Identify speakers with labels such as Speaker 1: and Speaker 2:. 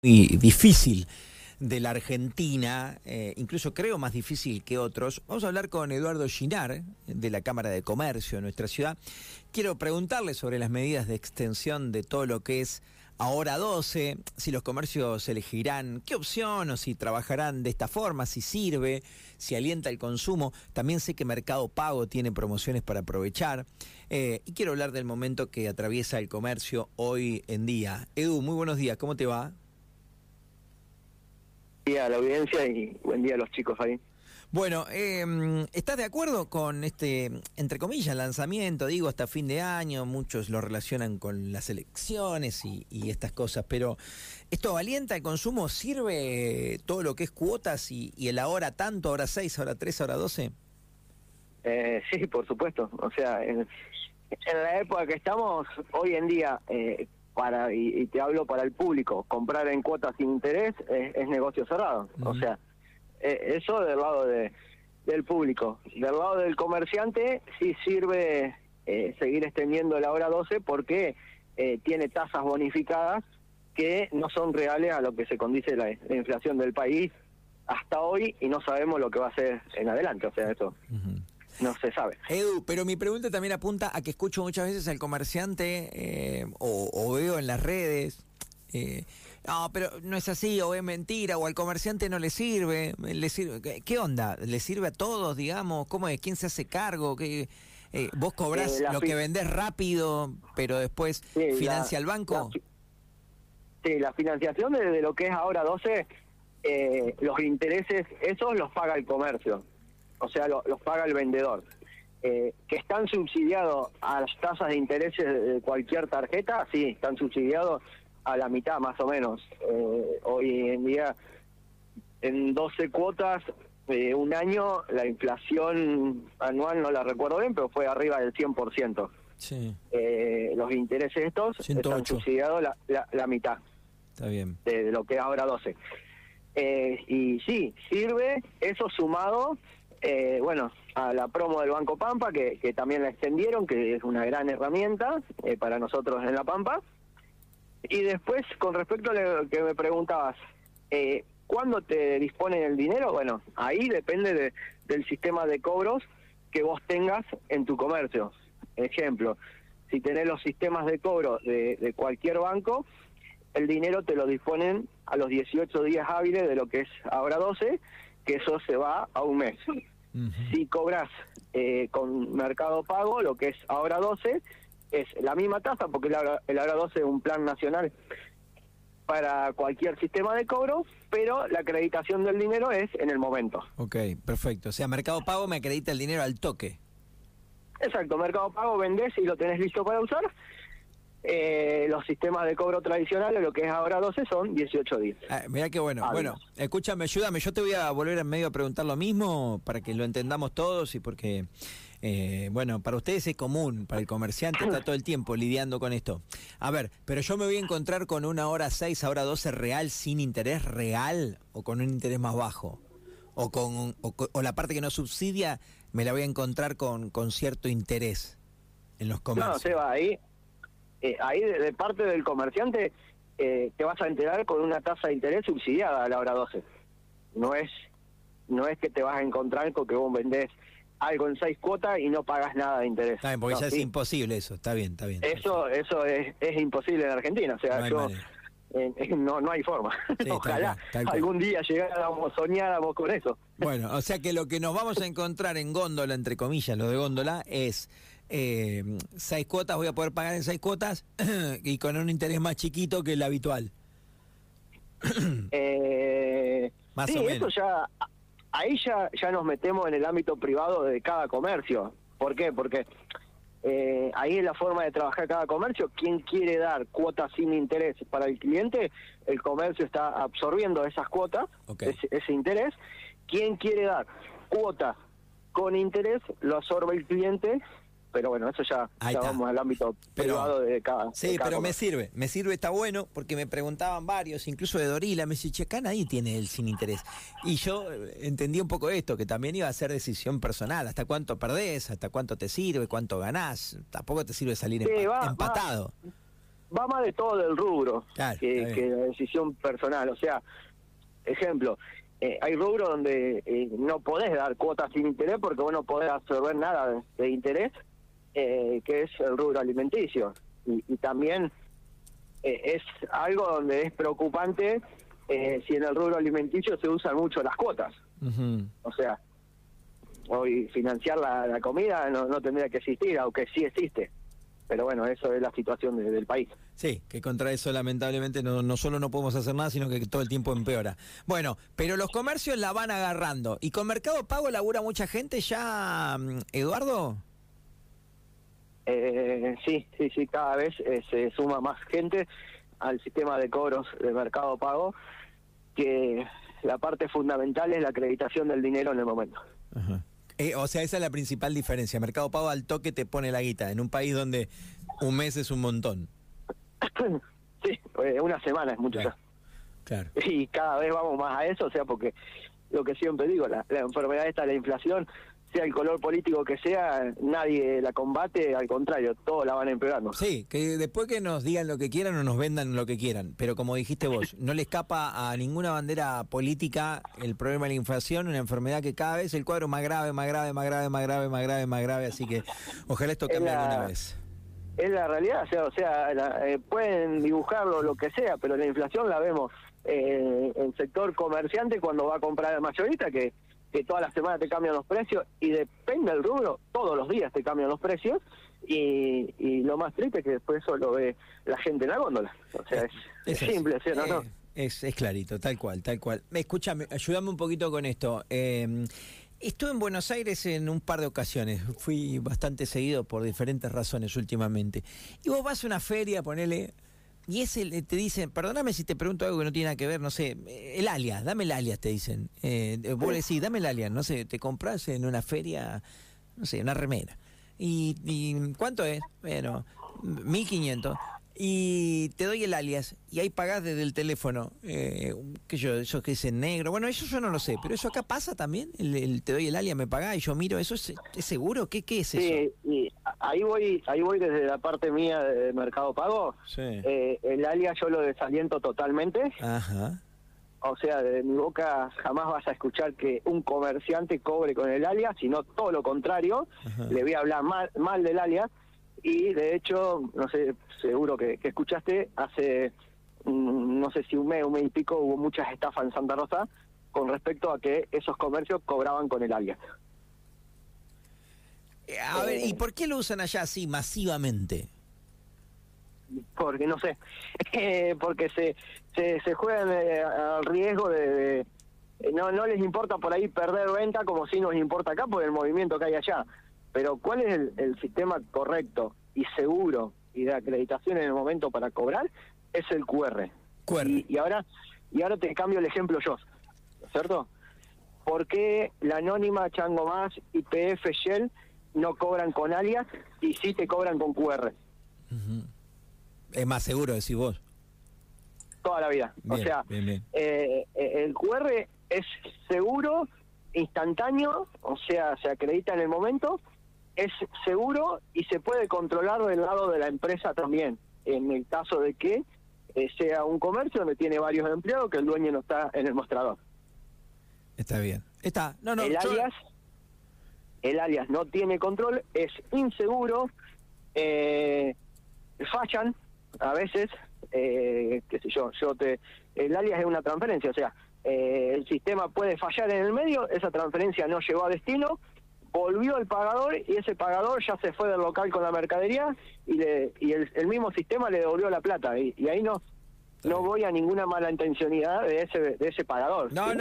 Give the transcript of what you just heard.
Speaker 1: muy difícil de la Argentina, eh, incluso creo más difícil que otros. Vamos a hablar con Eduardo Ginar, de la Cámara de Comercio de nuestra ciudad. Quiero preguntarle sobre las medidas de extensión de todo lo que es ahora 12, si los comercios elegirán qué opción o si trabajarán de esta forma, si sirve, si alienta el consumo. También sé que Mercado Pago tiene promociones para aprovechar. Eh, y quiero hablar del momento que atraviesa el comercio hoy en día. Edu, muy buenos días, ¿cómo te va?
Speaker 2: Día a la audiencia y buen día a los chicos ahí.
Speaker 1: Bueno, eh, ¿estás de acuerdo con este, entre comillas, lanzamiento? Digo, hasta fin de año, muchos lo relacionan con las elecciones y, estas cosas, pero ¿esto alienta el consumo? ¿Sirve todo lo que es cuotas y, el ahora tanto, ahora 6, ahora 3, ahora 12?
Speaker 2: Eh, sí, por supuesto. O sea, en, la época que estamos, hoy en día, eh, para y, te hablo para el público, comprar en cuotas sin interés es, negocio cerrado. O sea, eh, eso del lado de, del público. Del lado del comerciante sí sirve eh, seguir extendiendo la hora 12 porque eh, tiene tasas bonificadas que no son reales a lo que se condice la, inflación del país hasta hoy y no sabemos lo que va a ser en adelante. O sea, eso no se sabe.
Speaker 1: Edu, pero mi pregunta también apunta a que escucho muchas veces al comerciante eh, o, veo en las redes. Eh, no, pero no es así, o es mentira, o al comerciante no le sirve. Le sirve ¿Qué onda? ¿Le sirve a todos, digamos? ¿Cómo es? ¿Quién se hace cargo? ¿Qué, eh, ¿Vos cobrás lo que vendés rápido, pero después financia el banco?
Speaker 2: sí, la financiación de, lo que es ahora 12, los intereses, esos los paga el comercio o sea, los paga el vendedor. Eh, que están subsidiados a las tasas de intereses de cualquier tarjeta, sí, están subsidiados a la mitad más o menos. Eh, hoy en día, en 12 cuotas, eh, un año, la inflación anual no la recuerdo bien, pero fue arriba del 100%. Sí. Eh, los intereses estos están subsidiados la, la, mitad.
Speaker 1: Está bien.
Speaker 2: De, de, lo que es ahora 12. y sí, sirve eso sumado eh, bueno, a la promo del Banco Pampa, que, que, también la extendieron, que es una gran herramienta eh, para nosotros en La Pampa. Y después, con respecto a lo que me preguntabas, eh, ¿cuándo te disponen el dinero? Bueno, ahí depende del sistema de cobros que vos tengas en tu comercio. Ejemplo, si tenés los sistemas de cobro de, de cualquier banco, el dinero te lo disponen a los 18 días hábiles de lo que es ahora 12 que eso se va a un mes. Si cobras eh, con Mercado Pago, lo que es ahora 12, es la misma tasa, porque el ahora, el ahora 12 es un plan nacional para cualquier sistema de cobro, pero la acreditación del dinero es en el momento.
Speaker 1: Ok, perfecto. O sea, Mercado Pago me acredita el dinero al toque.
Speaker 2: Exacto, Mercado Pago vendés y lo tenés listo para usar eh, los sistemas de cobro tradicionales, lo que es ahora 12, son 18 días.
Speaker 1: Ah, mira qué bueno. Bueno, escúchame, ayúdame. Yo te voy a volver en medio a preguntar lo mismo para que lo entendamos todos y porque, eh, bueno, para ustedes es común, para el comerciante está todo el tiempo lidiando con esto. A ver, pero yo me voy a encontrar con una hora 6, ahora 12 real sin interés real o con un interés más bajo. O, con, o, la parte que no subsidia me la voy a encontrar con, con cierto interés en los comercios.
Speaker 2: No, va ahí eh, ahí de, parte del comerciante eh, te vas a enterar con una tasa de interés subsidiada a la hora 12. No es, no es que te vas a encontrar con que vos vendés algo en seis cuotas y no pagas nada de interés.
Speaker 1: Está bien, porque ya es imposible eso, está bien, está bien.
Speaker 2: Eso, eso es, es imposible en Argentina, o sea, no yo, no, no hay forma. Ojalá algún día llegáramos, soñáramos con eso.
Speaker 1: Bueno, o sea que lo que nos vamos a encontrar en góndola, entre comillas, lo de góndola, es eh, seis cuotas, voy a poder pagar en seis cuotas y con un interés más chiquito que el habitual.
Speaker 2: eh, más o menos. ya, ahí ya, ya nos metemos en el ámbito privado de cada comercio. ¿Por qué? Porque eh, ahí es la forma de trabajar cada comercio. ¿Quién quiere dar cuotas sin interés para el cliente? El comercio está absorbiendo esas cuotas, ese, ese interés. ¿Quién quiere dar cuotas con interés? Lo absorbe el cliente pero bueno, eso ya, vamos al ámbito privado de cada.
Speaker 1: Sí, pero me sirve, me sirve, está bueno, porque me preguntaban varios, incluso de Dorila, me dice, che, acá nadie tiene el sin interés. Y yo eh, entendí un poco esto, que también iba a ser decisión personal, hasta cuánto perdés, hasta cuánto te sirve, cuánto ganás, tampoco te sirve salir empatado.
Speaker 2: va más de todo del rubro
Speaker 1: Claro,
Speaker 2: que, que la decisión personal. O sea, ejemplo, eh, hay rubros donde eh, no podés dar cuotas sin interés porque vos no podés absorber nada de, de interés, eh, que es el rubro alimenticio. Y, y también eh, es algo donde es preocupante eh, si en el rubro alimenticio se usan mucho las cuotas. O sea, hoy financiar la, la comida no, no tendría que existir, aunque sí existe. Pero bueno, eso es la situación de- del país.
Speaker 1: Sí, que contra eso lamentablemente no, no solo no podemos hacer nada, sino que todo el tiempo empeora. Bueno, pero los comercios la van agarrando. ¿Y con Mercado Pago labura mucha gente ya, mm, Eduardo?
Speaker 2: Eh, sí, sí, sí, cada vez eh, se suma más gente al sistema de cobros de Mercado Pago, que la parte fundamental es la acreditación del dinero en el momento.
Speaker 1: Ajá. Eh, o sea, esa es la principal diferencia. Mercado Pago al toque te pone la guita, en un país donde un mes es un montón.
Speaker 2: sí, eh, una semana es mucho
Speaker 1: Claro. Claro.
Speaker 2: y cada vez vamos más a eso, o sea, porque lo que siempre digo, la, la enfermedad esta, la inflación, sea el color político que sea, nadie la combate, al contrario, todos la van empeorando.
Speaker 1: Sí, que después que nos digan lo que quieran o nos vendan lo que quieran, pero como dijiste vos, no le escapa a ninguna bandera política el problema de la inflación, una enfermedad que cada vez el cuadro más grave, más grave, más grave, más grave, más grave, más grave, así que ojalá esto
Speaker 2: Es
Speaker 1: cambie
Speaker 2: la-
Speaker 1: alguna vez.
Speaker 2: Es la realidad, o sea, o sea la- eh, pueden dibujarlo lo que sea, pero la inflación la vemos eh, en el sector comerciante cuando va a comprar al mayorista, que, que todas las semanas te cambian los precios y depende del rubro, todos los días te cambian los precios y, y lo más triste es que después eso lo ve la gente en la góndola. O sea, es, es simple, ¿sí o no? no?
Speaker 1: Eh, Es, es clarito, tal cual, tal cual. Escúchame, ayúdame un poquito con esto. Eh, estuve en Buenos Aires en un par de ocasiones, fui bastante seguido por diferentes razones últimamente. Y vos vas a una feria, ponele, y ese te dicen, perdóname si te pregunto algo que no tiene nada que ver, no sé, eh, el alias, dame el alias, te dicen. Eh, eh, vos le decís, dame el alias, no sé, te compras en una feria, no sé, una remera. ¿Y, y cuánto es? Bueno, 1500. Y te doy el alias y ahí pagás desde el teléfono, eh, que yo, eso que es en negro. Bueno, eso yo no lo sé, pero eso acá pasa también. El, el- te doy el alias, me pagás y yo miro, ¿eso es, es seguro? ¿Qué, qué es eso?
Speaker 2: Sí, y ahí voy, ahí voy desde la parte mía de Mercado Pago.
Speaker 1: Sí.
Speaker 2: Eh, el alias yo lo desaliento totalmente.
Speaker 1: Ajá.
Speaker 2: O sea, de mi boca jamás vas a escuchar que un comerciante cobre con el alias, sino todo lo contrario.
Speaker 1: Ajá.
Speaker 2: Le voy a hablar mal, mal del alias. Y de hecho, no sé, seguro que, que escuchaste, hace mm, no sé si un mes, un mes y pico, hubo muchas estafas en Santa Rosa con respecto a que esos comercios cobraban con el alias.
Speaker 1: Eh, A ver, ¿y por qué lo usan allá así masivamente?
Speaker 2: porque no sé, porque se, se, se juegan eh, al riesgo de, de- eh, no no les importa por ahí perder venta como si nos importa acá por el movimiento que hay allá. Pero ¿cuál es el, el sistema correcto y seguro y de acreditación en el momento para cobrar? Es el QR.
Speaker 1: QR.
Speaker 2: Y, y ahora y ahora te cambio el ejemplo yo, ¿cierto? ¿Por qué la anónima Chango Más y PF Shell no cobran con alias y sí te cobran con QR?
Speaker 1: Es más seguro, decís vos.
Speaker 2: toda la vida.
Speaker 1: Bien,
Speaker 2: o sea,
Speaker 1: bien, bien.
Speaker 2: eh, eh, el QR es seguro, instantáneo, o sea, se acredita en el momento, es seguro y se puede controlar del lado de la empresa también, en el caso de que eh, sea un comercio donde tiene varios empleados que el dueño no está en el mostrador.
Speaker 1: Está bien. Está. No, no.
Speaker 2: el
Speaker 1: yo-
Speaker 2: alias, el alias no tiene control, es inseguro, eh, fallan a veces, eh, qué sé yo, yo te, el alias es una transferencia, o sea, eh, el sistema puede fallar en el medio, esa transferencia no llegó a destino, volvió el pagador y ese pagador ya se fue del local con la mercadería y, le, y el, el mismo sistema le devolvió la plata y, y ahí no no voy a ninguna mala intencionalidad de ese de ese pagador.
Speaker 1: No,